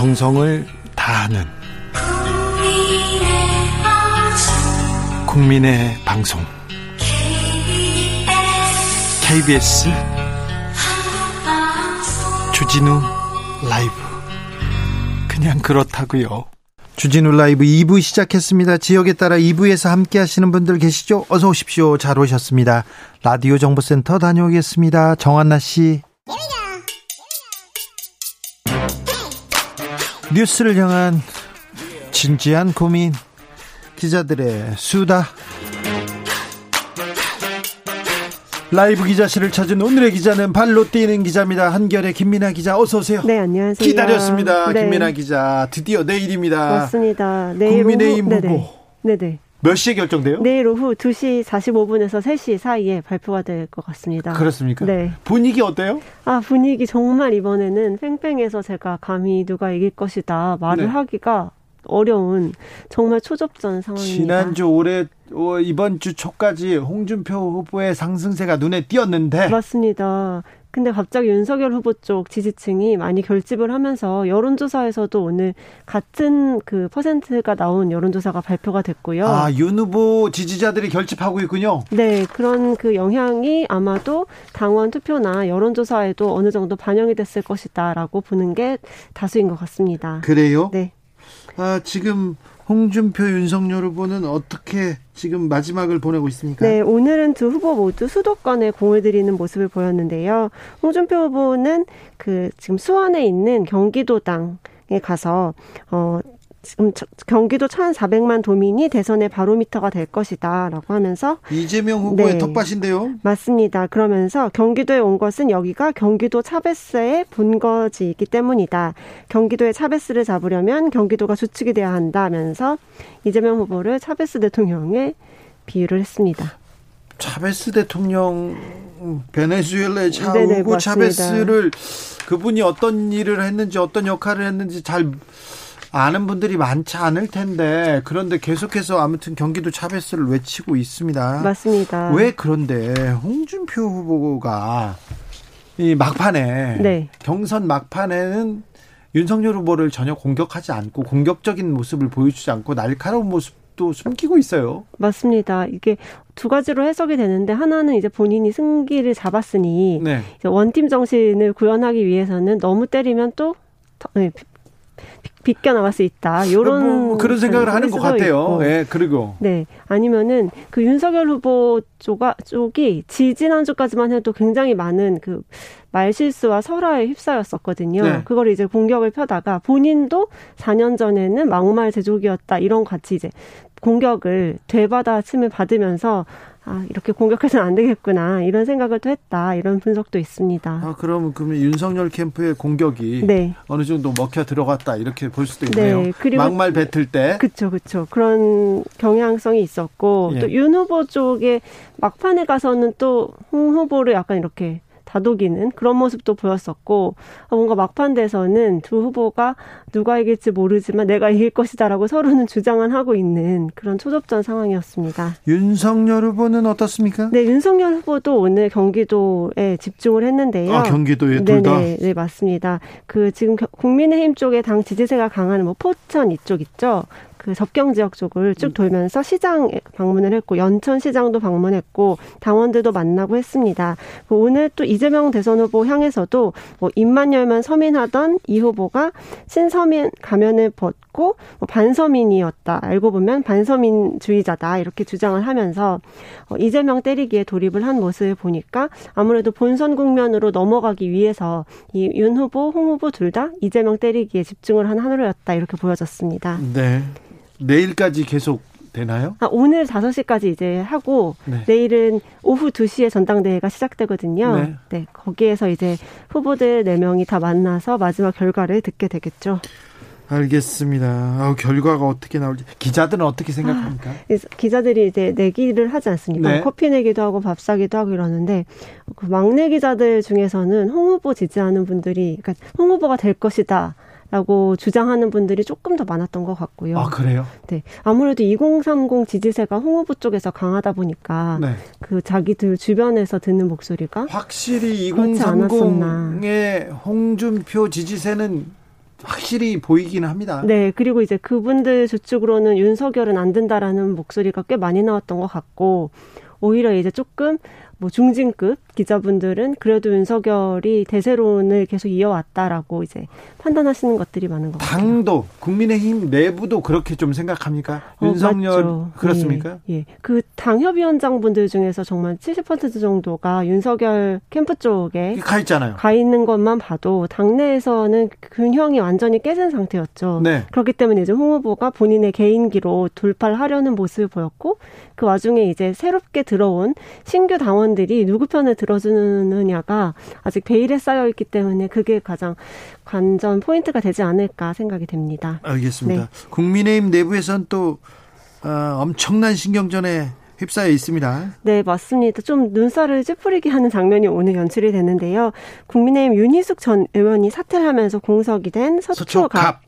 정성을 다하는 국민의 방송 KBS 주진우 라이브 그냥 그렇다고요. 주진우 라이브 2부 시작했습니다. 지역에 따라 2부에서 함께 하시는 분들 계시죠? 어서 오십시오. 잘 오셨습니다. 라디오 정보센터 다녀오겠습니다. 정한나 씨. 뉴스를 향한 진지한 고민 기자들의 수다 라이브 기자실을 찾은 오늘의 기자는 발로 뛰는 기자입니다. 한결의 김민아 기자 어서 오세요. 네, 안녕하세요. 기다렸습니다. 네. 김민아 기자. 드디어 내일입니다. 맞습니다. 내일 국민의힘 오후. 후보. 네네. 네네. 몇 시에 결정돼요? 내일 오후 2시 45분에서 3시 사이에 발표가 될 것 같습니다. 그렇습니까? 네. 분위기 어때요? 아, 분위기 정말 이번에는 팽팽해서 제가 감히 누가 이길 것이다 말을 네. 하기가 어려운 정말 초접전 상황입니다. 지난주 올해 어, 이번 주 초까지 홍준표 후보의 상승세가 눈에 띄었는데 맞습니다. 근데 갑자기 윤석열 후보 쪽 지지층이 많이 결집을 하면서 여론조사에서도 오늘 같은 그 퍼센트가 나온 여론조사가 발표가 됐고요. 아, 윤 후보 지지자들이 결집하고 있군요. 네, 그런 그 영향이 아마도 당원 투표나 여론조사에도 어느 정도 반영이 됐을 것이다라고 보는 게 다수인 것 같습니다. 그래요? 네. 아, 지금 홍준표 윤석열 후보는 어떻게 지금 마지막을 보내고 있습니까? 네, 오늘은 두 후보 모두 수도권에 공을 들이는 모습을 보였는데요. 홍준표 후보는 그 지금 수원에 있는 경기도당 에 가서 어 지금 경기도 1,400만 도민이 대선의 바로미터가 될 것이다라고 하면서 이재명 후보의 네, 텃밭인데요. 맞습니다. 그러면서 경기도에 온 것은 여기가 경기도 차베스의 본거지이기 때문이다. 경기도의 차베스를 잡으려면 경기도가 주축이 돼야 한다면서 이재명 후보를 차베스 대통령에 비유를 했습니다. 차베스 대통령 베네수엘라의 차우고 차베스를 그분이 어떤 일을 했는지 어떤 역할을 했는지 잘 아는 분들이 많지 않을 텐데 그런데 계속해서 아무튼 경기도 차베스를 외치고 있습니다. 맞습니다. 왜 그런데 홍준표 후보가 이 막판에 네. 경선 막판에는 윤석열 후보를 전혀 공격하지 않고 공격적인 모습을 보여주지 않고 날카로운 모습도 숨기고 있어요. 맞습니다. 이게 두 가지로 해석이 되는데 하나는 이제 본인이 승기를 잡았으니 네. 원팀 정신을 구현하기 위해서는 너무 때리면 또 네, 비껴 나갈 수 있다. 이런 뭐, 뭐 그런 생각을 하는 것 같아요. 예, 네, 그리고 네 아니면은 그 윤석열 후보 쪽가 쪽이 지지난 주까지만 해도 굉장히 많은 그 말실수와 설화에 휩싸였었거든요. 네. 그걸 이제 공격을 펴다가 본인도 4년 전에는 막말 제조기였다 이런 같이 이제 공격을 되받아 침을 받으면서 아, 이렇게 공격해서는 안 되겠구나. 이런 생각을 또 했다. 이런 분석도 있습니다. 아, 그럼, 그러면 윤석열 캠프의 공격이 네. 어느 정도 먹혀 들어갔다. 이렇게 볼 수도 있네요. 네. 그리고 막말 뱉을 때. 그쵸, 그쵸. 그런 경향성이 있었고, 예. 또윤 후보 쪽에 막판에 가서는 또 홍 후보를 약간 이렇게 다독이는 그런 모습도 보였었고 뭔가 막판대에서는 두 후보가 누가 이길지 모르지만 내가 이길 것이다라고 서로는 주장을 하고 있는 그런 초접전 상황이었습니다. 윤석열 후보는 어떻습니까? 네, 윤석열 후보도 오늘 경기도에 집중을 했는데요. 아, 경기도에 둘 다? 네, 네, 맞습니다. 그 지금 국민의힘 쪽에 당 지지세가 강한 뭐 포천 이쪽 있죠. 그 접경 지역 쪽을 쭉 음. 돌면서 시장 방문을 했고 연천 시장도 방문했고 당원들도 만나고 했습니다. 그 오늘 또 이재명 대선 후보 향해서도 뭐 입만 열면 서민하던 이 후보가 신서민 가면을 벗고 뭐 반서민이었다. 알고 보면 반서민주의자다. 이렇게 주장을 하면서 어, 이재명 때리기에 돌입을 한 모습을 보니까 아무래도 본선 국면으로 넘어가기 위해서 이 윤 후보, 홍 후보 둘 다 이재명 때리기에 집중을 한 하루였다. 이렇게 보여졌습니다. 네. 내일까지 계속 되나요? 아, 오늘 5시까지 이제 하고 네. 내일은 오후 2시에 전당대회가 시작되거든요. 네. 네. 거기에서 이제 후보들 4명이 다 만나서 마지막 결과를 듣게 되겠죠. 알겠습니다. 아, 결과가 어떻게 나올지 기자들은 어떻게 생각합니까? 아, 기자들이 이제 내기를 하지 않습니까? 네. 커피 내기도 하고 밥 사기도 하고 이러는데 그 막내 기자들 중에서는 홍 후보 지지하는 분들이 그러니까 홍 후보가 될 것이다. 라고 주장하는 분들이 조금 더 많았던 것 같고요. 아, 그래요? 네. 아무래도 2030 지지세가 홍 후보 쪽에서 강하다 보니까 네. 그 자기들 주변에서 듣는 목소리가 확실히 2030의 홍준표 지지세는 확실히 보이기는 합니다. 네, 그리고 이제 그분들 주축으로는 윤석열은 안 된다라는 목소리가 꽤 많이 나왔던 것 같고 오히려 이제 조금 뭐 중진급 기자분들은 그래도 윤석열이 대세론을 계속 이어왔다라고 이제 판단하시는 것들이 많은 것 같아요. 당도 국민의힘 내부도 그렇게 좀 생각합니까? 어, 윤석열 맞죠. 그렇습니까? 예, 예. 그 당협위원장분들 중에서 정말 70% 정도가 윤석열 캠프 쪽에 가 있잖아요. 가 있는 것만 봐도 당내에서는 균형이 완전히 깨진 상태였죠. 네. 그렇기 때문에 이제 홍 후보가 본인의 개인기로 돌파를 하려는 모습을 보였고 그 와중에 이제 새롭게 들어온 신규 당원 들이 누구 편을 들어주느냐가 아직 베일에 쌓여 있기 때문에 그게 가장 관전 포인트가 되지 않을까 생각이 됩니다. 알겠습니다. 네. 국민의힘 내부에선 또 어, 엄청난 신경전에 휩싸여 있습니다. 네, 맞습니다. 좀 눈살을 찌푸리게 하는 장면이 오늘 연출이 됐는데요. 국민의힘 윤희숙 전 의원이 사퇴를 하면서 공석이 된 서초갑. 서초갑.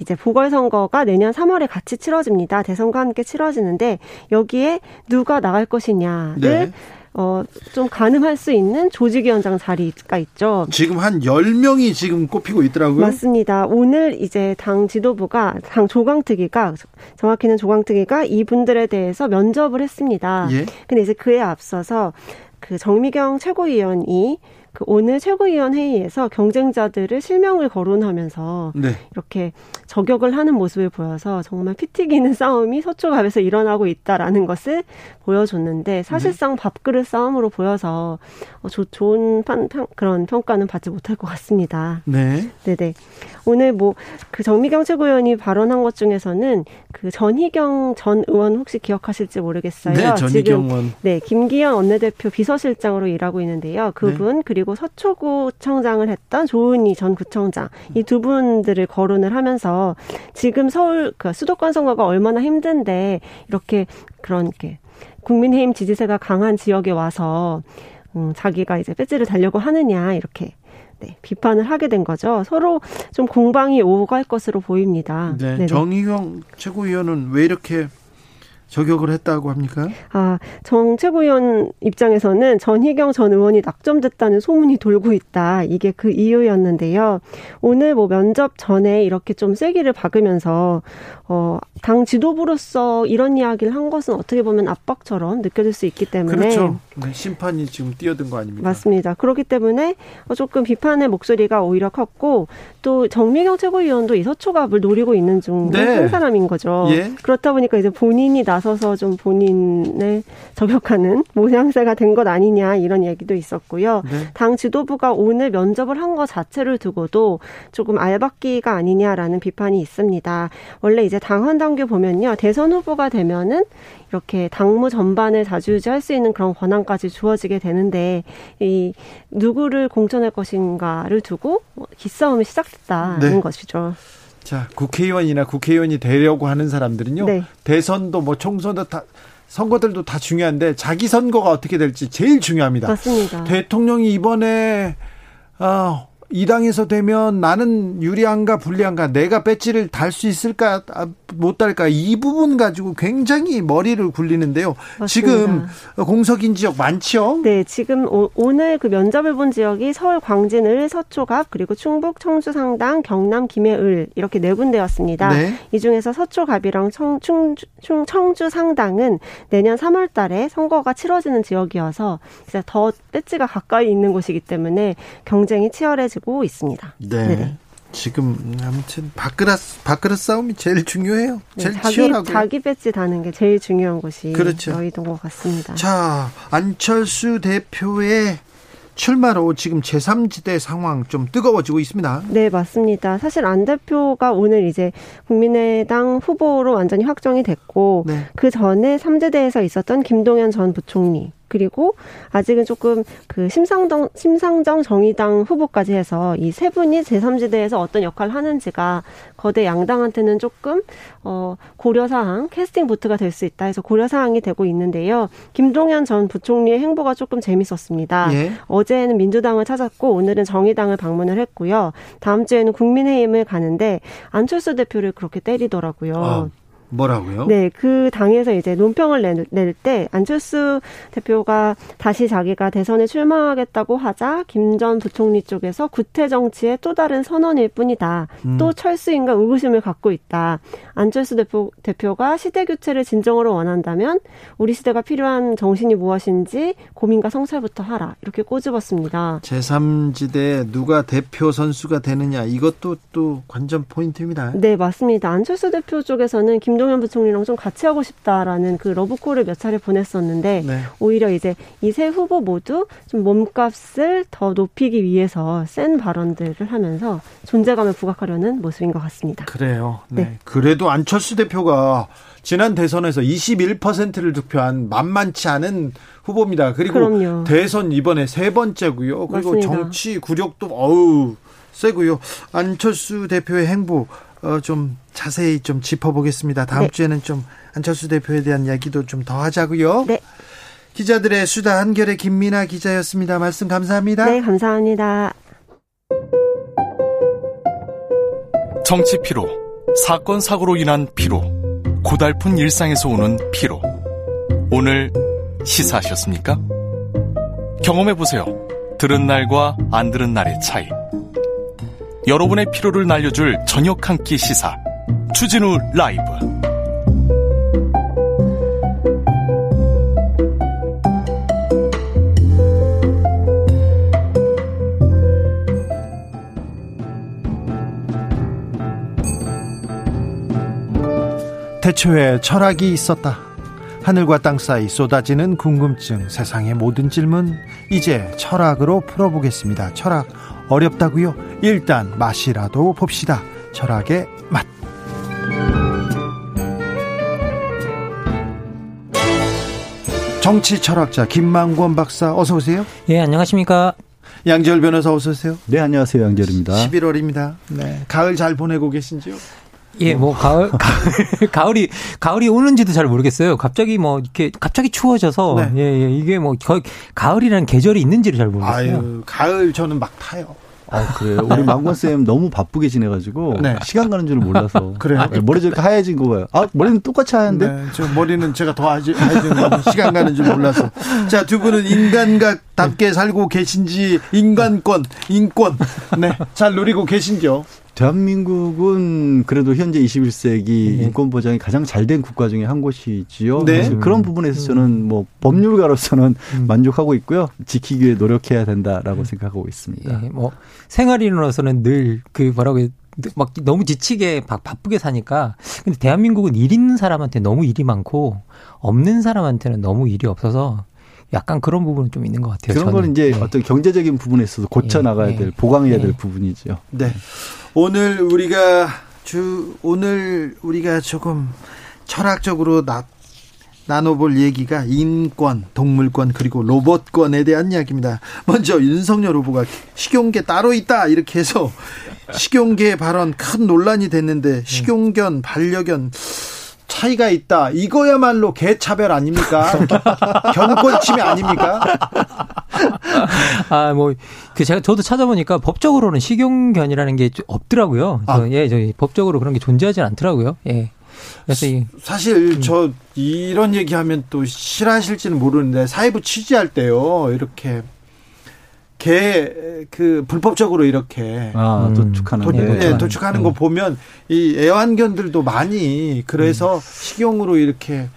이제 보궐선거가 내년 3월에 같이 치러집니다. 대선과 함께 치러지는데 여기에 누가 나갈 것이냐를 네. 어, 좀 가늠할 수 있는 조직위원장 자리가 있죠. 지금 한 10명이 지금 꼽히고 있더라고요. 맞습니다. 오늘 이제 당 지도부가, 당 조강특위가, 정확히는 조강특위가 이분들에 대해서 면접을 했습니다. 예. 근데 이제 그에 앞서서 그 정미경 최고위원이 그 오늘 최고위원 회의에서 경쟁자들을 실명을 거론하면서 네. 이렇게 저격을 하는 모습을 보여서 정말 피 튀기는 싸움이 서초갑에서 일어나고 있다라는 것을 보여줬는데 사실상 네. 밥그릇 싸움으로 보여서 어, 조, 좋은 판, 평, 그런 평가는 받지 못할 것 같습니다. 네. 네네. 오늘 뭐 그 정미경 최고위원이 발언한 것 중에서는 그 전희경 전 의원 혹시 기억하실지 모르겠어요. 네, 전희경 의원. 네, 김기현 원내대표 비서실장으로 일하고 있는데요. 그분 네. 그리고 서초구청장을 했던 조은희 전 구청장 이 두 분들을 거론을 하면서 지금 서울 그 수도권 선거가 얼마나 힘든데 이렇게 그런 게 국민의힘 지지세가 강한 지역에 와서 음, 자기가 이제 배지를 달려고 하느냐 이렇게 네, 비판을 하게 된 거죠. 서로 좀 공방이 오갈 것으로 보입니다. 네, 정의경 최고위원은 왜 이렇게 저격을 했다고 합니까? 아, 정 최고위원 입장에서는 전희경 전 의원이 낙점됐다는 소문이 돌고 있다. 이게 그 이유였는데요. 오늘 뭐 면접 전에 이렇게 좀 쐐기를 박으면서 어, 당 지도부로서 이런 이야기를 한 것은 어떻게 보면 압박처럼 느껴질 수 있기 때문에 그렇죠. 네, 심판이 지금 뛰어든 거 아닙니까? 맞습니다. 그렇기 때문에 조금 비판의 목소리가 오히려 컸고 또 정미경 최고위원도 이 서초갑을 노리고 있는 중한 네. 사람인 거죠. 예. 그렇다 보니까 이제 본인이 나 서서 좀 본인을 저격하는 모양새가 된 것 아니냐 이런 얘기도 있었고요. 네. 당 지도부가 오늘 면접을 한 것 자체를 두고도 조금 알박기가 아니냐라는 비판이 있습니다. 원래 이제 당헌 당규 보면요 대선 후보가 되면은 이렇게 당무 전반을 자주유지할 수 있는 그런 권한까지 주어지게 되는데 이 누구를 공천할 것인가를 두고 기싸움이 시작됐다는 네. 것이죠. 자 국회의원이나 국회의원이 되려고 하는 사람들은요 네. 대선도 뭐 총선도 다 선거들도 다 중요한데 자기 선거가 어떻게 될지 제일 중요합니다. 맞습니다. 대통령이 이번에 어, 이 당에서 되면 나는 유리한가 불리한가 내가 배지를 달 수 있을까 아, 못 달까 이 부분 가지고 굉장히 머리를 굴리는데요. 맞습니다. 지금 공석인 지역 많죠? 네, 지금 오, 늘그 면접을 본 지역이 서울 광진을 서초갑 그리고 충북 청주 상당 경남 김해을 이렇게 네 군데였습니다. 네. 이 중에서 서초갑이랑 청, 충, 충, 청주 상당은 내년 3월 달에 선거가 치러지는 지역이어서 이제 더 배지가 가까이 있는 곳이기 때문에 경쟁이 치열해지고 이어지고 있습니다. 네. 네네. 지금 아무튼 밥그릇 밥그릇 싸움이 제일 중요해요. 네, 제일 네, 자기, 치열하고 자기 배지 다는 게 제일 중요한 곳이 그렇죠. 여의도인 것 같습니다. 자 안철수 대표의 출마로 지금 제3지대 상황 좀 뜨거워지고 있습니다. 네, 맞습니다. 사실 안 대표가 오늘 이제 국민의당 후보로 완전히 확정이 됐고 네. 그 전에 3지대에서 있었던 김동연 전 부총리 그리고 아직은 조금 그 심상정 심상정 정의당 후보까지 해서 이 세 분이 제3지대에서 어떤 역할을 하는지가 거대 양당한테는 조금 어 고려 사항 캐스팅 보트가 될 수 있다 해서 고려 사항이 되고 있는데요. 김동연 전 부총리의 행보가 조금 재밌었습니다. 예. 어제는 민주당을 찾았고 오늘은 정의당을 방문을 했고요. 다음 주에는 국민의힘을 가는데 안철수 대표를 그렇게 때리더라고요. 아. 뭐라고요? 네, 그 당에서 이제 논평을 낼 때 안철수 대표가 다시 자기가 대선에 출마하겠다고 하자 김 전 부총리 쪽에서 구태 정치의 또 다른 선언일 뿐이다. 음. 또 철수인가 의구심을 갖고 있다. 안철수 대표, 대표가 시대 교체를 진정으로 원한다면 우리 시대가 필요한 정신이 무엇인지 고민과 성찰부터 하라. 이렇게 꼬집었습니다. 제3지대 누가 대표 선수가 되느냐 이것도 또 관전 포인트입니다. 네, 맞습니다. 안철수 대표 쪽에서는 김 김동연 부총리랑 좀 같이 하고 싶다라는 그 러브콜을 몇 차례 보냈었는데 네. 오히려 이제 이 세 후보 모두 좀 몸값을 더 높이기 위해서 센 발언들을 하면서 존재감을 부각하려는 모습인 것 같습니다. 그래요. 네. 네. 그래도 안철수 대표가 지난 대선에서 21%를 득표한 만만치 않은 후보입니다. 그리고 그럼요. 대선 이번에 세 번째고요. 그리고 맞습니다. 정치 구력도 어우 세고요. 안철수 대표의 행보 어, 좀 자세히 좀 짚어보겠습니다. 다음 네. 주에는 좀 안철수 대표에 대한 이야기도 좀 더 하자고요. 네. 기자들의 수다 한결의 김민아 기자였습니다. 말씀 감사합니다. 네, 감사합니다. 정치 피로, 사건 사고로 인한 피로, 고달픈 일상에서 오는 피로. 오늘 시사하셨습니까? 경험해 보세요. 들은 날과 안 들은 날의 차이. 여러분의 피로를 날려줄 저녁 한 끼 시사 추진우 라이브 태초에 철학이 있었다. 하늘과 땅 사이 쏟아지는 궁금증, 세상의 모든 질문, 이제 철학으로 풀어보겠습니다. 철학 어렵다고요? 일단 맛이라도 봅시다. 철학의 맛. 정치 철학자 김만권 박사 어서 오세요. 예, 안녕하십니까? 양지열 변호사 어서 오세요. 네, 안녕하세요. 양지열입니다. 11월입니다. 네. 가을 잘 보내고 계신지요? 예, 뭐 가을 가을 가을이 가을이 오는지도 잘 모르겠어요. 갑자기 뭐 이렇게 갑자기 추워져서 네. 예, 예, 이게 뭐 거의 가을이라는 계절이 있는지를 잘 모르겠어요. 아유, 가을 저는 막 타요. 아, 그래요? 우리 망건 쌤 너무 바쁘게 지내가지고 네. 시간 가는 줄을 몰라서. 그래요? 네, 머리 저렇게 하얘진 거 봐요. 아, 머리는 똑같이 하얀데? 네, 저 머리는 제가 더 하얘진 거 시간 가는 줄 몰라서. 자, 두 분은 인간각답게 살고 계신지 인간권, 인권, 네, 잘 누리고 계신지요? 대한민국은 그래도 현재 21세기 네. 인권 보장이 가장 잘 된 국가 중에 한 곳이지요. 네. 그런 부분에서 저는 뭐 법률가로서는 음. 만족하고 있고요. 지키기 위해 노력해야 된다라고 음. 생각하고 있습니다. 예, 뭐 생활인으로서는 늘 그 뭐라고 막 너무 지치게 바쁘게 사니까 근데 대한민국은 일 있는 사람한테 너무 일이 많고 없는 사람한테는 너무 일이 없어서 약간 그런 부분은 좀 있는 것 같아요. 그런 저는. 건 이제 네. 어떤 경제적인 부분에 있어서 고쳐 나가야 네. 될 보강해야 네. 될 부분이죠. 네. 오늘 우리가 주 오늘 우리가 조금 철학적으로 나, 나눠볼 얘기가 인권, 동물권 그리고 로봇권에 대한 이야기입니다. 먼저 윤석열 후보가 식용계 따로 있다 이렇게 해서 식용계 발언 큰 논란이 됐는데 식용견, 반려견 차이가 있다. 이거야말로 개차별 아닙니까? 견권 침해 아닙니까? 아, 뭐, 그 제가 저도 찾아보니까 법적으로는 식용견이라는 게 없더라고요. 아. 예, 저희 법적으로 그런 게 존재하지 않더라고요. 예. 그래서 이, 사실 음. 저 이런 얘기하면 또 싫어하실지는 모르는데 사회부 취재할 때요. 이렇게 개그 불법적으로 이렇게 아, 음. 도축하는 도, 네, 도축하는 거 음. 보면 이 애완견들도 많이 그래서 음. 식용으로 이렇게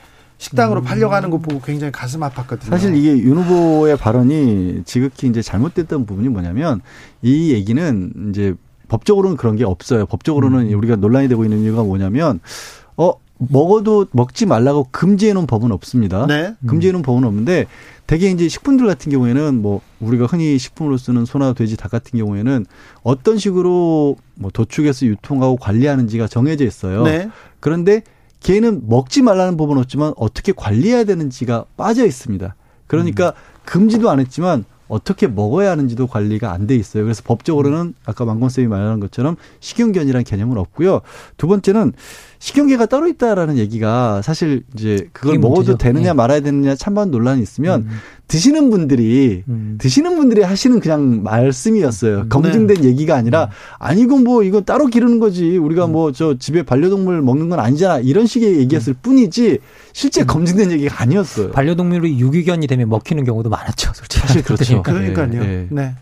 식당으로 음. 팔려가는 거 보고 굉장히 가슴 아팠거든요. 사실 이게 윤 후보의 발언이 지극히 이제 잘못됐던 부분이 뭐냐면 이 얘기는 이제 법적으로는 그런 게 없어요. 법적으로는 음. 우리가 논란이 되고 있는 이유가 뭐냐면 어 먹어도 먹지 말라고 금지해 놓은 법은 없습니다. 네. 금지해 놓은 법은 없는데 대개 이제 식품들 같은 경우에는 뭐 우리가 흔히 식품으로 쓰는 소나 돼지 닭 같은 경우에는 어떤 식으로 뭐 도축해서 유통하고 관리하는지가 정해져 있어요. 네. 그런데 걔는 먹지 말라는 법은 없지만 어떻게 관리해야 되는지가 빠져 있습니다. 그러니까 음. 금지도 안 했지만 어떻게 먹어야 하는지도 관리가 안 돼 있어요. 그래서 법적으로는 아까 망건 쌤이 말하는 것처럼 식용견이라는 개념은 없고요. 두 번째는 식용개가 따로 있다라는 얘기가 사실 이제 그걸 먹어도 문제죠. 되느냐 네. 말아야 되느냐 찬반 논란이 있으면 음. 드시는 분들이 음. 드시는 분들이 하시는 그냥 말씀이었어요. 음. 검증된 네. 얘기가 아니라 음. 아니고 뭐 이거 따로 기르는 거지. 우리가 음. 뭐저 집에 반려동물 먹는 건 아니잖아. 이런 식의 얘기였을 음. 뿐이지 실제 검증된 얘기가 아니었어요. 반려동물이 유기견이 되면 먹히는 경우도 많았죠. 솔직히. 사실 그렇죠. 그러니까요. 네. 네.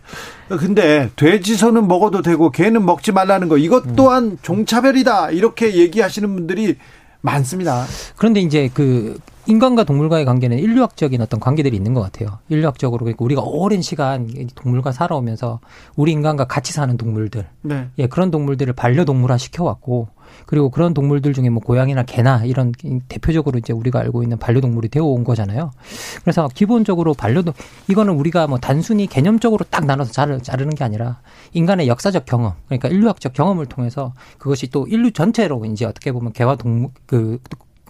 근데 돼지선은 먹어도 되고 개는 먹지 말라는 거 이것 또한 종차별이다. 이렇게 얘기하시는 분들이 많습니다. 그런데 이제 그 인간과 동물과의 관계는 인류학적인 어떤 관계들이 있는 것 같아요. 인류학적으로 그러니까 우리가 오랜 시간 동물과 살아오면서 우리 인간과 같이 사는 동물들, 네. 예 그런 동물들을 반려동물화 시켜왔고 그리고 그런 동물들 중에 뭐 고양이나 개나 이런 대표적으로 이제 우리가 알고 있는 반려동물이 되어 온 거잖아요. 그래서 기본적으로 반려동 이거는 우리가 뭐 단순히 개념적으로 딱 나눠서 자르, 자르는 게 아니라 인간의 역사적 경험, 그러니까 인류학적 경험을 통해서 그것이 또 인류 전체로 이제 어떻게 보면 개와 동물 그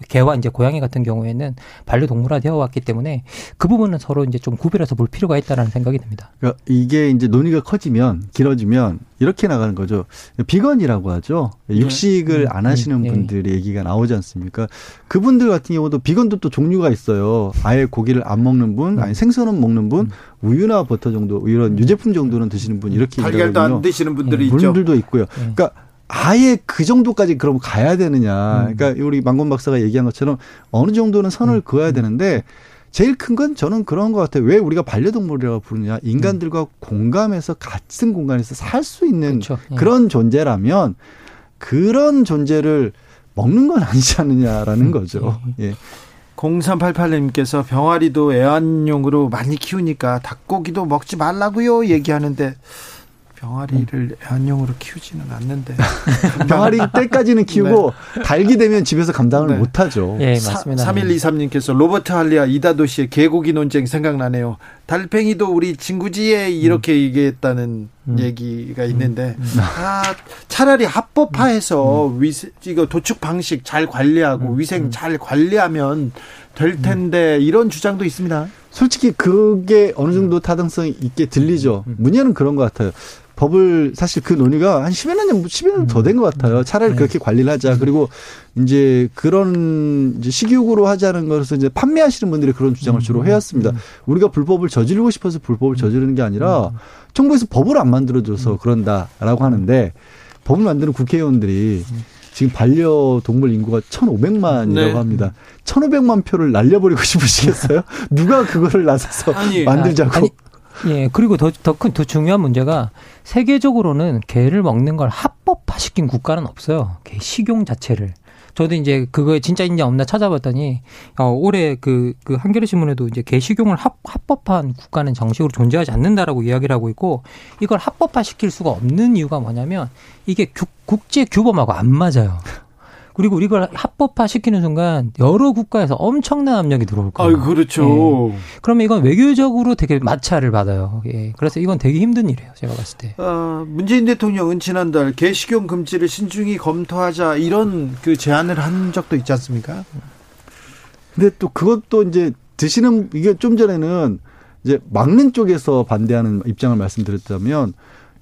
개와 이제 고양이 같은 경우에는 반려동물화 되어 왔기 때문에 그 부분은 서로 이제 좀 구별해서 볼 필요가 있다라는 생각이 듭니다. 그러니까 이게 이제 논의가 커지면 길어지면 이렇게 나가는 거죠. 비건이라고 하죠. 네. 육식을 네. 안 하시는 네. 분들의 얘기가 나오지 않습니까? 그분들 같은 경우도 비건도 또 종류가 있어요. 아예 고기를 안 먹는 분, 아니 생선은 먹는 분, 우유나 버터 정도 이런 유제품 정도는 드시는 분 이렇게 달걀도 안 드시는 분들이 있죠. 분들도 있고요. 그러니까 아예 그 정도까지 그럼 가야 되느냐. 음. 그러니까 우리 망건 박사가 얘기한 것처럼 어느 정도는 선을 음. 그어야 되는데 제일 큰 건 저는 그런 것 같아요. 왜 우리가 반려동물이라고 부르냐. 인간들과 음. 공감해서 같은 공간에서 살 수 있는 그렇죠. 예. 그런 존재라면 그런 존재를 먹는 건 아니지 않느냐라는 음. 거죠. 예. 예. 0388님께서 병아리도 애완용으로 많이 키우니까 닭고기도 먹지 말라고요 얘기하는데 병아리를 애완용으로 키우지는 않는데 병아리 때까지는 키우고 네. 달기 되면 집에서 감당을 네. 못하죠. 예, 맞습니다. 3123님께서 로버트 할리아 이다도 씨의 개고기 논쟁 생각나네요. 달팽이도 우리 친구지에 이렇게 음. 얘기했다는 음. 얘기가 있는데 음. 음. 아 차라리 합법화해서 음. 위 이거 도축 방식 잘 관리하고 음. 위생 잘 관리하면 될 텐데 이런 주장도 있습니다. 솔직히 그게 어느 정도 타당성 있게 들리죠. 문제는 그런 것 같아요. 법을 사실 그 논의가 한 10여 년, 10여 년 더 된 것 같아요. 차라리 네. 그렇게 관리를 하자. 그리고 이제 그런 이제 식육으로 하자는 것에서 이제 판매하시는 분들이 그런 주장을 주로 해왔습니다. 우리가 불법을 저지르고 싶어서 불법을 저지르는 게 아니라 정부에서 법을 안 만들어줘서 그런다라고 하는데 법을 만드는 국회의원들이 지금 반려동물 인구가 1,500만이라고 네. 합니다. 1,500만 표를 날려버리고 싶으시겠어요? 누가 그거를 나서서 아니, 만들자고. 아니, 예, 그리고 더, 더 큰, 더 중요한 문제가 세계적으로는 개를 먹는 걸 합법화시킨 국가는 없어요. 개 식용 자체를. 저도 이제 그거에 진짜 있냐 없나 찾아봤더니 어, 올해 그, 그 한겨레 신문에도 이제 개식용을 합, 합법화한 국가는 정식으로 존재하지 않는다라고 이야기를 하고 있고 이걸 합법화 시킬 수가 없는 이유가 뭐냐면 이게 국제 규범하고 안 맞아요. 그리고 이걸 합법화 시키는 순간 여러 국가에서 엄청난 압력이 들어올 거예요. 아, 그렇죠. 예. 그러면 이건 외교적으로 되게 마찰을 받아요. 예. 그래서 이건 되게 힘든 일이에요. 제가 봤을 때. 어, 문재인 대통령은 지난달 개식용 금지를 신중히 검토하자 이런 그 제안을 한 적도 있지 않습니까? 근데 또 그것도 이제 드시는 이게 좀 전에는 이제 막는 쪽에서 반대하는 입장을 말씀드렸다면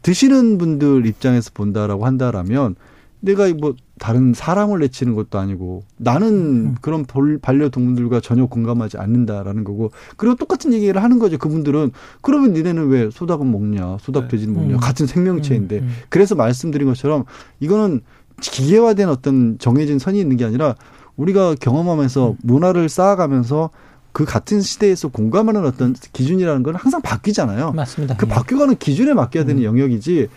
드시는 분들 입장에서 본다라고 한다라면 내가 뭐 다른 사람을 내치는 것도 아니고 나는 음. 그런 반려동물들과 전혀 공감하지 않는다라는 거고 그리고 똑같은 얘기를 하는 거죠 그분들은 그러면 니네는 왜 소닭은 먹냐 소닭 네. 돼지는 먹냐 음. 같은 생명체인데 음. 음. 그래서 말씀드린 것처럼 이거는 기계화된 어떤 정해진 선이 있는 게 아니라 우리가 경험하면서 음. 문화를 쌓아가면서 그 같은 시대에서 공감하는 어떤 기준이라는 건 항상 바뀌잖아요. 맞습니다. 그 예. 바뀌어가는 기준에 맡겨야 되는 음. 영역이지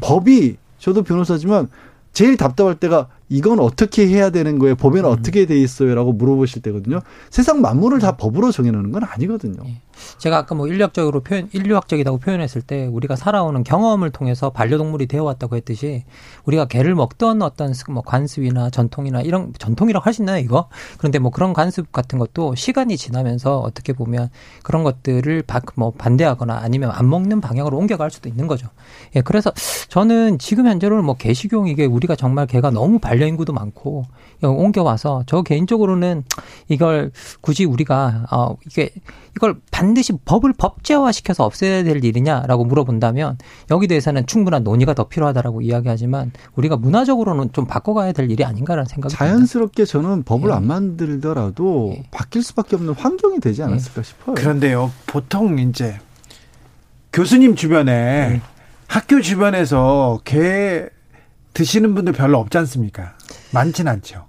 법이 저도 변호사지만 제일 답답할 때가 이건 어떻게 해야 되는 거예요? 법에는 음. 어떻게 돼 있어요라고 물어보실 때거든요. 세상 만물을 다 법으로 정해놓는 건 아니거든요. 예. 제가 아까 뭐 인류학적으로 표현, 인류학적이라고 표현했을 때 우리가 살아오는 경험을 통해서 반려동물이 되어왔다고 했듯이 우리가 개를 먹던 어떤 뭐 관습이나 전통이나 이런 전통이라고 할 수 있나요 이거? 그런데 뭐 그런 관습 같은 것도 시간이 지나면서 어떻게 보면 그런 것들을 바, 뭐 반대하거나 아니면 안 먹는 방향으로 옮겨갈 수도 있는 거죠. 예, 그래서 저는 지금 현재로는 뭐 개식용 이게 우리가 정말 개가 너무 발 반려 인구도 많고 옮겨와서 저 개인적으로는 이걸 굳이 우리가 어 이게 이걸 반드시 법을 법제화 시켜서 없애야 될 일이냐라고 물어본다면 여기 대해서는 충분한 논의가 더 필요하다라고 이야기하지만 우리가 문화적으로는 좀 바꿔가야 될 일이 아닌가라는 생각이 자연스럽게 듭니다. 저는 법을 예. 안 만들더라도 예. 바뀔 수밖에 없는 환경이 되지 않았을까 예. 싶어요. 그런데요, 보통 이제 교수님 주변에 예. 학교 주변에서 개 드시는 분들 별로 없지 않습니까? 많진 않죠.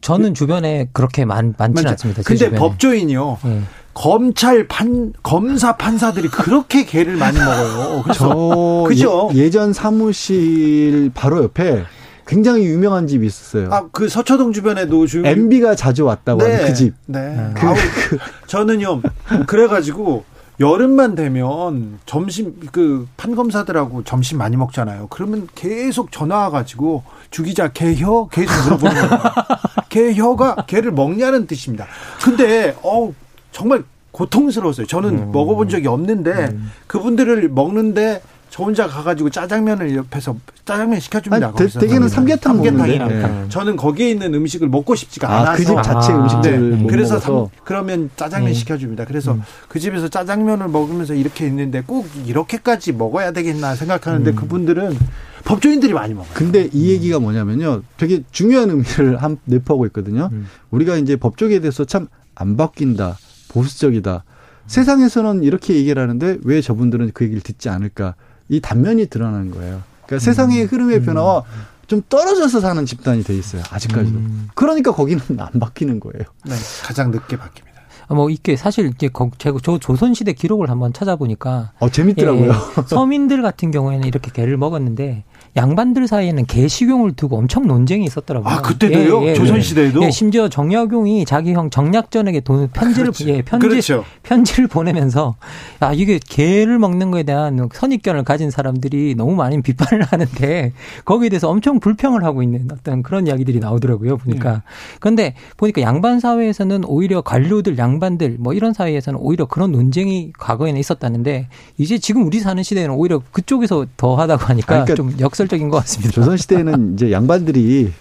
저는 주변에 그렇게 많, 많지는 맞죠. 않습니다. 근데 주변에. 법조인이요. 네. 검찰 판 검사 판사들이 그렇게 개를 많이 먹어요. 그래서 그죠? 예, 전 사무실 바로 옆에 굉장히 유명한 집이 있었어요. 아, 그 서초동 주변에도 주... MB가 자주 왔다고 네, 하는 그 집. 네. 그, 아우, 그, 저는요. 그래 가지고 여름만 되면 점심 그 판검사들하고 점심 많이 먹잖아요. 그러면 계속 전화 와가지고 주기자 개혀 계속 물어보는 거예요. 개혀가 개를 먹냐는 뜻입니다. 근데 어 정말 고통스러웠어요. 저는 음. 먹어본 적이 없는데 음. 그분들을 먹는데 저 혼자 가가지고 짜장면을 옆에서 짜장면 시켜줍니다. 아니, 대개는 삼계탕 삼계탕이랑 네. 저는 거기에 있는 음식을 먹고 싶지가 아, 않아서 그집 자체 아. 음식들 네. 그래서 삼, 그러면 짜장면 음. 시켜줍니다. 그래서 음. 그 집에서 짜장면을 먹으면서 이렇게 있는데 꼭 이렇게까지 먹어야 되겠나 생각하는데 음. 그분들은 법조인들이 많이 먹어요. 근데 이 얘기가 뭐냐면요, 되게 중요한 의미를 한 내포하고 있거든요. 음. 우리가 이제 법조계에 대해서 참 안 바뀐다, 보수적이다. 세상에서는 이렇게 얘기를 하는데 왜 저분들은 그 얘기를 듣지 않을까? 이 단면이 드러나는 거예요. 그러니까 음. 세상의 흐름의 음. 변화와 좀 떨어져서 사는 집단이 돼 있어요. 아직까지도. 음. 그러니까 거기는 안 바뀌는 거예요. 네, 가장 늦게 바뀝니다. 아, 뭐 이게 사실 이제 제가 저 조선시대 기록을 한번 찾아보니까 어 재밌더라고요. 예, 서민들 같은 경우에는 이렇게 개를 먹었는데 양반들 사이에는 개식용을 두고 엄청 논쟁이 있었더라고요. 아 그때도요? 예, 예, 조선 시대에도? 예, 심지어 정약용이 자기 형 정약전에게 돈 편지를 그렇죠. 예, 편지 그렇죠. 편지를 보내면서 아 이게 개를 먹는 거에 대한 선입견을 가진 사람들이 너무 많이 비판을 하는데 거기에 대해서 엄청 불평을 하고 있는 어떤 그런 이야기들이 나오더라고요. 보니까 네. 그런데 보니까 양반 사회에서는 오히려 관료들 양반들 뭐 이런 사이에서는 오히려 그런 논쟁이 과거에는 있었다는데 이제 지금 우리 사는 시대에는 오히려 그쪽에서 더 하다고 하니까 그러니까 좀 역설 역설적인 것 같습니다. 조선 시대에는 이제 양반들이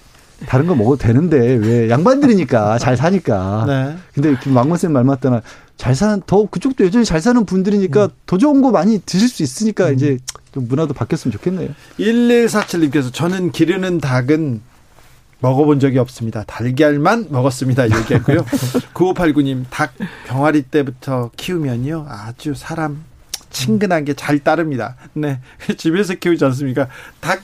다른 거 먹어도 되는데 왜 양반들이니까 잘 사니까. 네. 근데 막문쌤 말 맞다나 잘 사는 더 그쪽도 여전히 잘 사는 분들이니까 음. 더 좋은 거 많이 드실 수 있으니까 음. 이제 좀 문화도 바뀌었으면 좋겠네요. 1147님께서 저는 기르는 닭은 먹어본 적이 없습니다. 달걀만 먹었습니다. 얘기했고요. 9589님 닭 병아리 때부터 키우면요 아주 사람 친근하게 잘 따릅니다. 네. 집에서 키우지 않습니까? 닭,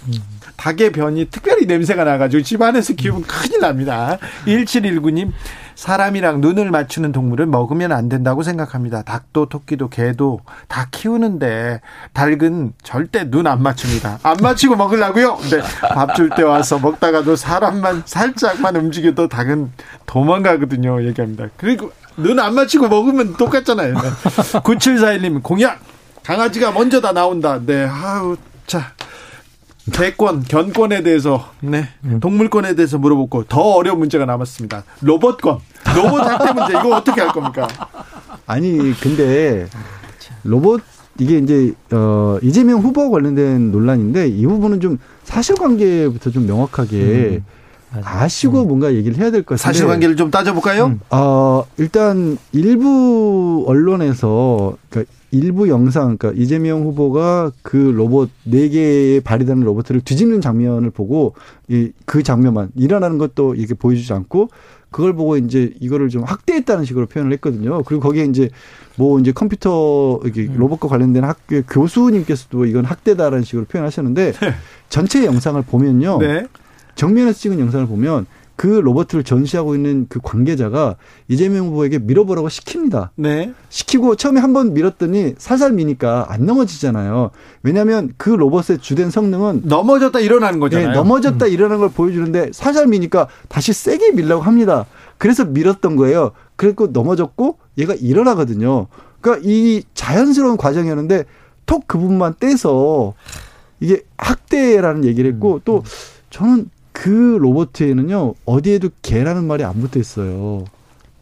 닭의 변이 특별히 냄새가 나가지고 집 안에서 키우면 큰일 납니다. 1719님, 사람이랑 눈을 맞추는 동물은 먹으면 안 된다고 생각합니다. 닭도 토끼도 개도 다 키우는데 닭은 절대 눈 안 맞춥니다. 안 맞추고 먹으려고요. 네. 밥 줄 때 와서 먹다가도 사람만 살짝만 움직여도 닭은 도망가거든요. 얘기합니다. 그리고 눈 안 맞추고 먹으면 똑같잖아요. 네. 9741님 공약 강아지가 먼저 다 나온다. 네. 아우, 자. 개권, 견권에 대해서, 네. 동물권에 대해서 물어보고 더 어려운 문제가 남았습니다. 로봇권. 로봇 학대 문제, 이거 어떻게 할 겁니까? 아니, 근데 로봇, 이게 이제, 어, 이재명 후보와 관련된 논란인데 이 부분은 좀 사실관계부터 좀 명확하게 음. 아시고 음. 뭔가 얘기를 해야 될 것 같아요. 사실관계를 좀 따져볼까요? 음. 어, 일단 일부 언론에서 그러니까 일부 영상, 그러니까 이재명 후보가 그 로봇 네 개의 발휘되는 로봇을 뒤집는 장면을 보고 이 그 장면만 일어나는 것도 이렇게 보여주지 않고 그걸 보고 이제 이거를 좀 학대했다는 식으로 표현을 했거든요. 그리고 거기에 이제 뭐 이제 컴퓨터 이렇게 음. 로봇과 관련된 학교 교수님께서도 이건 학대다라는 식으로 표현하셨는데 네. 전체 영상을 보면요. 네. 정면에서 찍은 영상을 보면 그 로버트를 전시하고 있는 그 관계자가 이재명 후보에게 밀어보라고 시킵니다. 네. 시키고 처음에 한 번 밀었더니 살살 미니까 안 넘어지잖아요. 왜냐하면 그 로봇의 주된 성능은 넘어졌다 일어나는 거잖아요. 네, 넘어졌다 음. 일어나는 걸 보여주는데 살살 미니까 다시 세게 밀라고 합니다. 그래서 밀었던 거예요. 그리고 넘어졌고 얘가 일어나거든요. 그러니까 이 자연스러운 과정이었는데 톡 그 부분만 떼서 이게 학대라는 얘기를 했고 음. 또 저는 그 로봇에는요 어디에도 개라는 말이 안 붙어 있어요.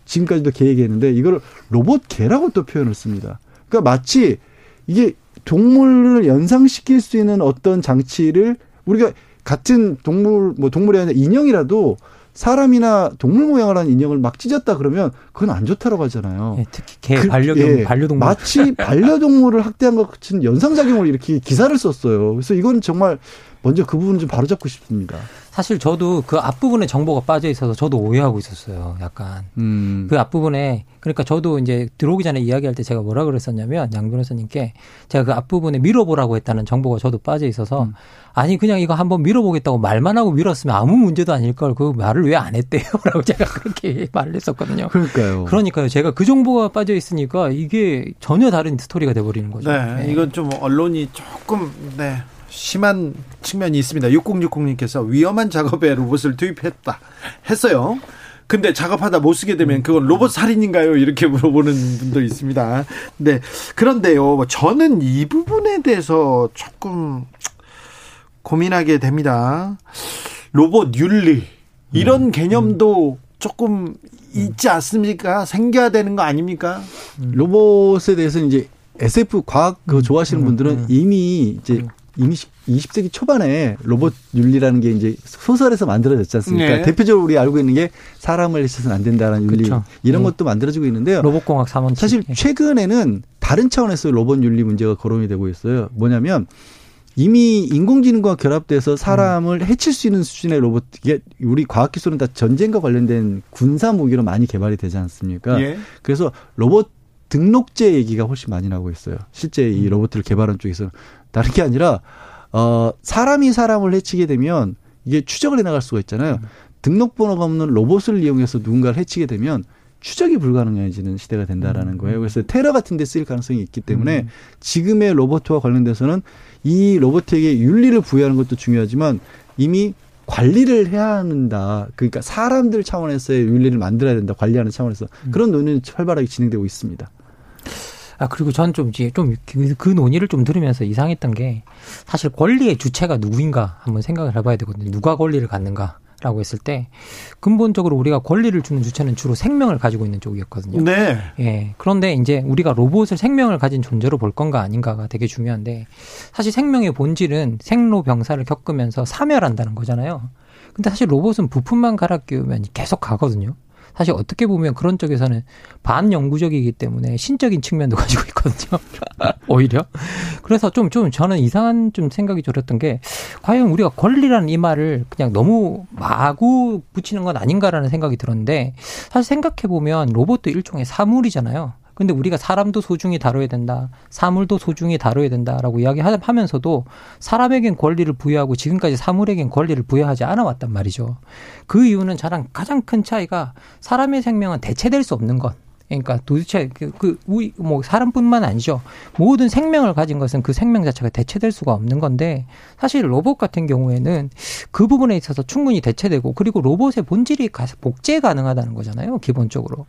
지금까지도 개 얘기했는데 이걸 로봇 개라고 또 표현을 씁니다. 그러니까 마치 이게 동물을 연상시킬 수 있는 어떤 장치를 우리가 같은 동물 뭐 동물이 아니라 인형이라도 사람이나 동물 모양을 한 인형을 막 찢었다 그러면 그건 안 좋다라고 하잖아요. 예, 특히 개 그, 반려동 예, 반려동물 마치 반려동물을 학대한 것 같은 연상작용을 이렇게 기사를 썼어요. 그래서 이건 정말 먼저 그 부분 좀 바로잡고 싶습니다. 사실 저도 그 앞부분에 정보가 빠져 있어서 저도 오해하고 있었어요. 약간. 음. 그 앞부분에 그러니까 저도 이제 들어오기 전에 이야기할 때 제가 뭐라 그랬었냐면 양 변호사님께 제가 그 앞부분에 밀어보라고 했다는 정보가 저도 빠져 있어서 음. 아니 그냥 이거 한번 밀어보겠다고 말만 하고 밀었으면 아무 문제도 아닐 걸 그 말을 왜 안 했대요라고 제가 그렇게 말을 했었거든요. 그러니까요. 그러니까요. 제가 그 정보가 빠져 있으니까 이게 전혀 다른 스토리가 돼 버리는 거죠. 네, 네. 이건 좀 언론이 조금 네. 심한 측면이 있습니다. 6060님께서 위험한 작업에 로봇을 투입했다. 했어요. 근데 작업하다 못 쓰게 되면 그건 로봇 살인인가요? 이렇게 물어보는 분도 있습니다. 네. 그런데요, 저는 이 부분에 대해서 조금 고민하게 됩니다. 로봇 윤리. 이런 음. 개념도 조금 있지 않습니까? 생겨야 되는 거 아닙니까? 로봇에 대해서 이제 SF 과학 그 음. 좋아하시는 분들은 이미 이제 이미 20세기 초반에 로봇 윤리라는 게 이제 소설에서 만들어졌지 않습니까? 네. 대표적으로 우리 알고 있는 게 사람을 해쳐서는 안 된다는 윤리 그렇죠. 이런 네. 것도 만들어지고 있는데요. 로봇공학 3원 사실 최근에는 다른 차원에서 로봇 윤리 문제가 거론이 되고 있어요. 뭐냐면 이미 인공지능과 결합돼서 사람을 음. 해칠 수 있는 수준의 로봇 이게 우리 과학 기술은 다 전쟁과 관련된 군사 무기로 많이 개발이 되지 않습니까? 예. 그래서 로봇 등록제 얘기가 훨씬 많이 나오고 있어요. 실제 이 음. 로봇을 개발한 쪽에서 다른 게 아니라 어 사람이 사람을 해치게 되면 이게 추적을 해 나갈 수가 있잖아요. 음. 등록번호가 없는 로봇을 이용해서 누군가를 해치게 되면 추적이 불가능해지는 시대가 된다라는 음. 거예요. 그래서 테러 같은 데 쓰일 가능성이 있기 때문에 음. 지금의 로봇과 관련돼서는 이 로봇에게 윤리를 부여하는 것도 중요하지만 이미 관리를 해야 한다. 그러니까 사람들 차원에서의 윤리를 만들어야 된다. 관리하는 차원에서 음. 그런 논의는 활발하게 진행되고 있습니다. 아 그리고 저는 좀 이제 좀그 그 논의를 좀 들으면서 이상했던 게 사실 권리의 주체가 누구인가 한번 생각을 해봐야 되거든요. 누가 권리를 갖는가? 라고 했을 때 근본적으로 우리가 권리를 주는 주체는 주로 생명을 가지고 있는 쪽이었거든요. 네. 예. 그런데 이제 우리가 로봇을 생명을 가진 존재로 볼 건가 아닌가가 되게 중요한데 사실 생명의 본질은 생로병사를 겪으면서 사멸한다는 거잖아요. 근데 사실 로봇은 부품만 갈아 끼우면 계속 가거든요. 사실 어떻게 보면 그런 쪽에서는 반영구적이기 때문에 신적인 측면도 가지고 있거든요. 오히려. 그래서 좀, 좀 저는 이상한 좀 생각이 들었던 게 과연 우리가 권리라는 이 말을 그냥 너무 마구 붙이는 건 아닌가라는 생각이 들었는데 사실 생각해보면 로봇도 일종의 사물이잖아요. 근데 우리가 사람도 소중히 다뤄야 된다. 사물도 소중히 다뤄야 된다라고 이야기하면서도 사람에겐 권리를 부여하고 지금까지 사물에겐 권리를 부여하지 않아 왔단 말이죠. 그 이유는 저랑 가장 큰 차이가 사람의 생명은 대체될 수 없는 것. 그러니까 도대체 그, 그뭐 사람뿐만 아니죠. 모든 생명을 가진 것은 그 생명 자체가 대체될 수가 없는 건데 사실 로봇 같은 경우에는 그 부분에 있어서 충분히 대체되고 그리고 로봇의 본질이 복제 가능하다는 거잖아요. 기본적으로.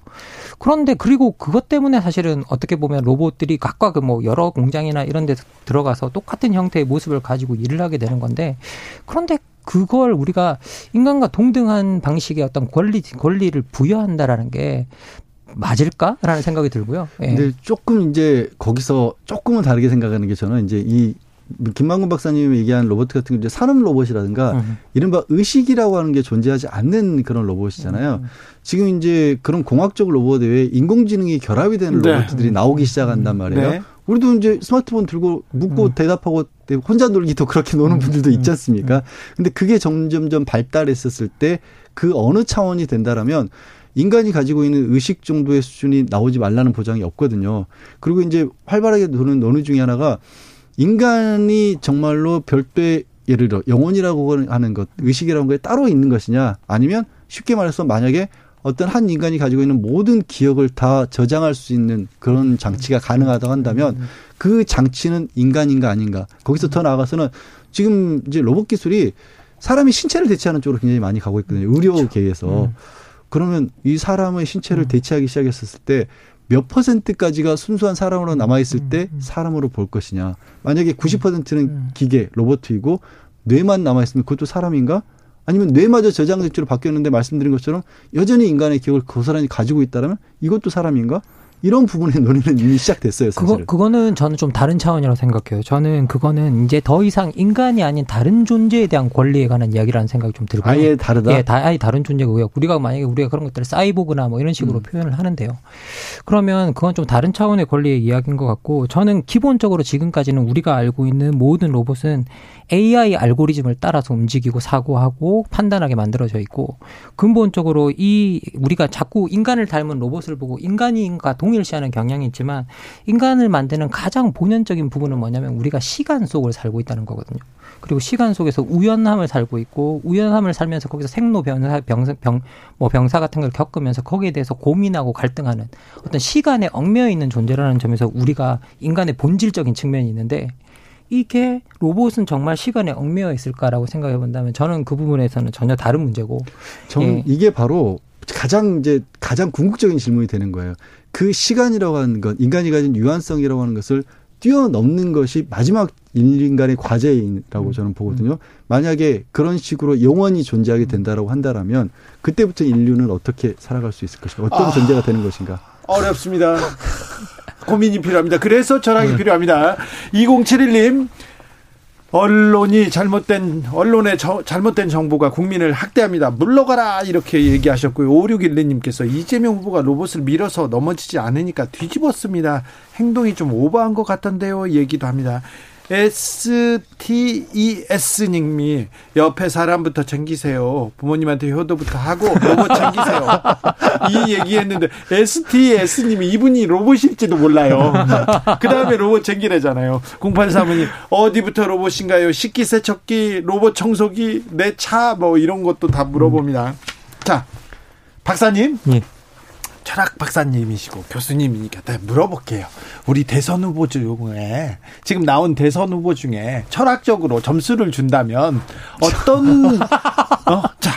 그런데 그리고 그것 때문에 사실은 어떻게 보면 로봇들이 각각 그뭐 여러 공장이나 이런 데 들어가서 똑같은 형태의 모습을 가지고 일을 하게 되는 건데 그런데 그걸 우리가 인간과 동등한 방식의 어떤 권리 권리를 부여한다라는 게 맞을까라는 생각이 들고요. 예. 근데 조금 이제 거기서 조금은 다르게 생각하는 게 저는 이제 이 김만근 박사님이 얘기한 로봇 같은 게 이제 산업 로봇이라든가 음. 이른바 의식이라고 하는 게 존재하지 않는 그런 로봇이잖아요. 음. 지금 이제 그런 공학적 로봇 외에 인공지능이 결합이 되는 네. 로봇들이 나오기 시작한단 말이에요. 네. 우리도 이제 스마트폰 들고 묻고 음. 대답하고 혼자 놀기도 그렇게 노는 음. 분들도 있지 않습니까? 음. 근데 그게 점점점 발달했었을 때 그 어느 차원이 된다라면 인간이 가지고 있는 의식 정도의 수준이 나오지 말라는 보장이 없거든요. 그리고 이제 활발하게 도는 논의 중에 하나가 인간이 정말로 별도의 예를 들어 영혼이라고 하는 것, 의식이라는 거에 따로 있는 것이냐, 아니면 쉽게 말해서 만약에 어떤 한 인간이 가지고 있는 모든 기억을 다 저장할 수 있는 그런 장치가 가능하다고 한다면 그 장치는 인간인가 아닌가. 거기서 더 나아가서는 지금 이제 로봇 기술이 사람이 신체를 대체하는 쪽으로 굉장히 많이 가고 있거든요. 의료계에서. 그렇죠. 음. 그러면 이 사람의 신체를 음. 대체하기 시작했었을 때 몇 퍼센트까지가 순수한 사람으로 남아있을 음, 때 음, 사람으로 볼 것이냐. 만약에 90%는 기계, 로봇이고 뇌만 남아있으면 그것도 사람인가? 아니면 뇌마저 저장된 쪽으로 바뀌었는데 말씀드린 것처럼 여전히 인간의 기억을 고스란히 가지고 있다면 이것도 사람인가? 이런 부분의 논의는 이미 시작됐어요. 사실은. 그거 그거는 저는 좀 다른 차원이라고 생각해요. 저는 그거는 이제 더 이상 인간이 아닌 다른 존재에 대한 권리에 관한 이야기라는 생각이 좀 들고요. 아예 다르다. 예, 다, 아예 다른 존재고요. 우리가 만약에 우리가 그런 것들을 사이보그나 뭐 이런 식으로 음. 표현을 하는데요. 그러면 그건 좀 다른 차원의 권리의 이야기인 것 같고 저는 기본적으로 지금까지는 우리가 알고 있는 모든 로봇은 AI 알고리즘을 따라서 움직이고 사고하고 판단하게 만들어져 있고 근본적으로 이 우리가 자꾸 인간을 닮은 로봇을 보고 인간인과 동일시하는 경향이 있지만 인간을 만드는 가장 본연적인 부분은 뭐냐면 우리가 시간 속을 살고 있다는 거거든요. 그리고 시간 속에서 우연함을 살고 있고 우연함을 살면서 거기서 생로 변사 병, 병, 뭐 병사 같은 걸 겪으면서 거기에 대해서 고민하고 갈등하는 어떤 시간에 얽매여 있는 존재라는 점에서 우리가 인간의 본질적인 측면이 있는데 이게 로봇은 정말 시간에 얽매여 있을까라고 생각해 본다면 저는 그 부분에서는 전혀 다른 문제고. 저는 예. 이게 바로 가장 이제 가장 궁극적인 질문이 되는 거예요. 그 시간이라고 하는 것, 인간이 가진 유한성이라고 하는 것을 뛰어넘는 것이 마지막 인간의 과제라고 음. 저는 보거든요. 만약에 그런 식으로 영원히 존재하게 된다라고 한다라면 그때부터 인류는 어떻게 살아갈 수 있을 것인가? 어떤 아, 존재가 되는 것인가? 어렵습니다. 고민이 필요합니다. 그래서 철학이 네. 필요합니다. 2071님, 언론이 잘못된, 언론의 저, 잘못된 정보가 국민을 학대합니다. 물러가라! 이렇게 얘기하셨고요. 5612님께서 이재명 후보가 로봇을 밀어서 넘어지지 않으니까 뒤집었습니다. 행동이 좀 오버한 것 같던데요. 얘기도 합니다. STES님이 옆에 사람부터 챙기세요. 부모님한테 효도부터 하고 로봇 챙기세요. 이 얘기했는데 STES님이 이분이 로봇일지도 몰라요. 그 다음에 로봇 챙기래잖아요. 08사모님 어디부터 로봇인가요? 식기세척기, 로봇 청소기, 내 차 뭐 이런 것도 다 물어봅니다. 자, 박사님. 예. 철학 박사님이시고 교수님이니까 물어볼게요. 우리 대선 후보 중에 지금 나온 대선 후보 중에 철학적으로 점수를 준다면 어떤 어, 자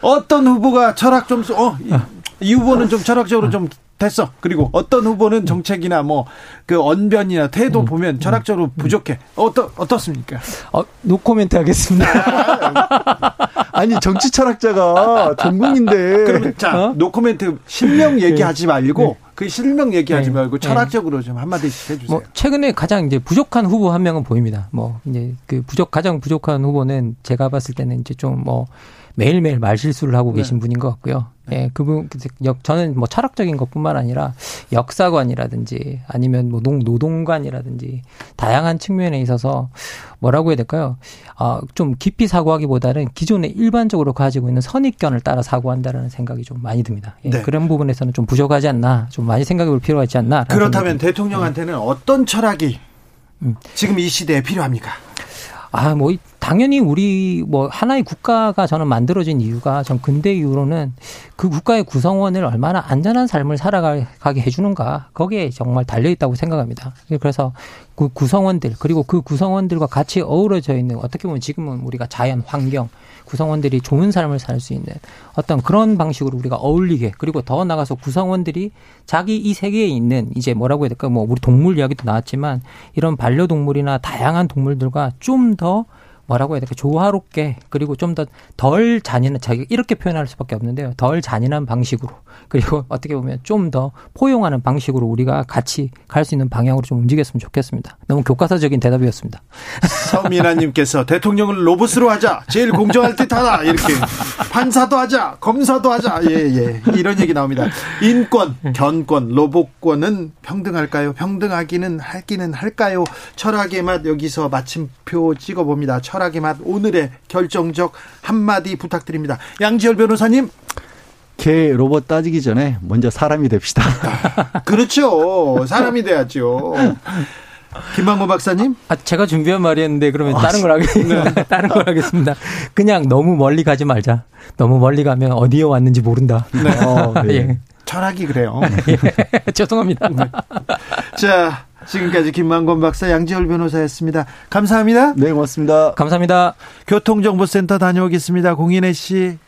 어떤 후보가 철학 점수 어, 이, 이 후보는 좀 철학적으로 좀 됐어. 그리고 어떤 후보는 정책이나 뭐 그 언변이나 태도 음. 보면 음. 철학적으로 부족해. 어떠 어떻습니까? 어, 노코멘트 하겠습니다. 아니 정치 철학자가 전공인데. 그러면 자 어? 노코멘트 실명 얘기하지 말고 네. 그 실명 얘기하지 네. 말고 네. 철학적으로 좀 한마디씩 해주세요. 뭐 최근에 가장 이제 부족한 후보 한 명은 보입니다. 뭐 이제 그 부족 가장 부족한 후보는 제가 봤을 때는 이제 좀 뭐 매일매일 말실수를 하고 계신 네. 분인 것 같고요. 네. 예, 그분 저는 뭐 철학적인 것뿐만 아니라 역사관이라든지 아니면 뭐 노동, 노동관이라든지 다양한 측면에 있어서 뭐라고 해야 될까요? 아, 좀 깊이 사고하기보다는 기존에 일반적으로 가지고 있는 선입견을 따라 사고한다라는 생각이 좀 많이 듭니다. 예, 네. 그런 부분에서는 좀 부족하지 않나, 좀 많이 생각해 볼 필요가 있지 않나. 그렇다면 대통령한테는 네. 어떤 철학이 음. 지금 이 시대에 필요합니까? 아, 뭐, 당연히 우리 뭐 하나의 국가가 저는 만들어진 이유가 전 근대 이후로는 그 국가의 구성원을 얼마나 안전한 삶을 살아가게 해주는가 거기에 정말 달려 있다고 생각합니다. 그래서 그 구성원들 그리고 그 구성원들과 같이 어우러져 있는 어떻게 보면 지금은 우리가 자연 환경 구성원들이 좋은 삶을 살 수 있는 어떤 그런 방식으로 우리가 어울리게 그리고 더 나가서 구성원들이 자기 이 세계에 있는 이제 뭐라고 해야 될까? 뭐 우리 동물 이야기도 나왔지만 이런 반려동물이나 다양한 동물들과 좀더 뭐라고 해야 될까 조화롭게 그리고 좀 더 덜 잔인한 자기가 이렇게 표현할 수밖에 없는데요. 덜 잔인한 방식으로 그리고 어떻게 보면 좀 더 포용하는 방식으로 우리가 같이 갈 수 있는 방향으로 좀 움직였으면 좋겠습니다. 너무 교과서적인 대답이었습니다. 서민아님께서 대통령을 로봇으로 하자 제일 공정할 듯하다 이렇게 판사도 하자 검사도 하자 예예 예. 이런 얘기 나옵니다. 인권 견권 로봇권은 평등할까요? 평등하기는 할기는 할까요? 철학의 맛 여기서 마침표 찍어봅니다. 철 학의 맛 오늘의 결정적 한마디 부탁드립니다. 양지열 변호사님. 개 로봇 따지기 전에 먼저 사람이 됩시다. 그렇죠. 사람이 돼야죠. 김만고 박사님? 아, 제가 준비한 말이었는데 그러면 아, 다른 걸 하겠습니다. 네. 다른 걸 하겠습니다. 그냥 너무 멀리 가지 말자. 너무 멀리 가면 어디에 왔는지 모른다. 네. 어, 네. 예. 철학이 그래요. 예. 죄송합니다. 네. 자, 지금까지 김만권 박사 양지열 변호사였습니다. 감사합니다. 네, 고맙습니다. 감사합니다. 교통정보센터 다녀오겠습니다. 공인혜 씨.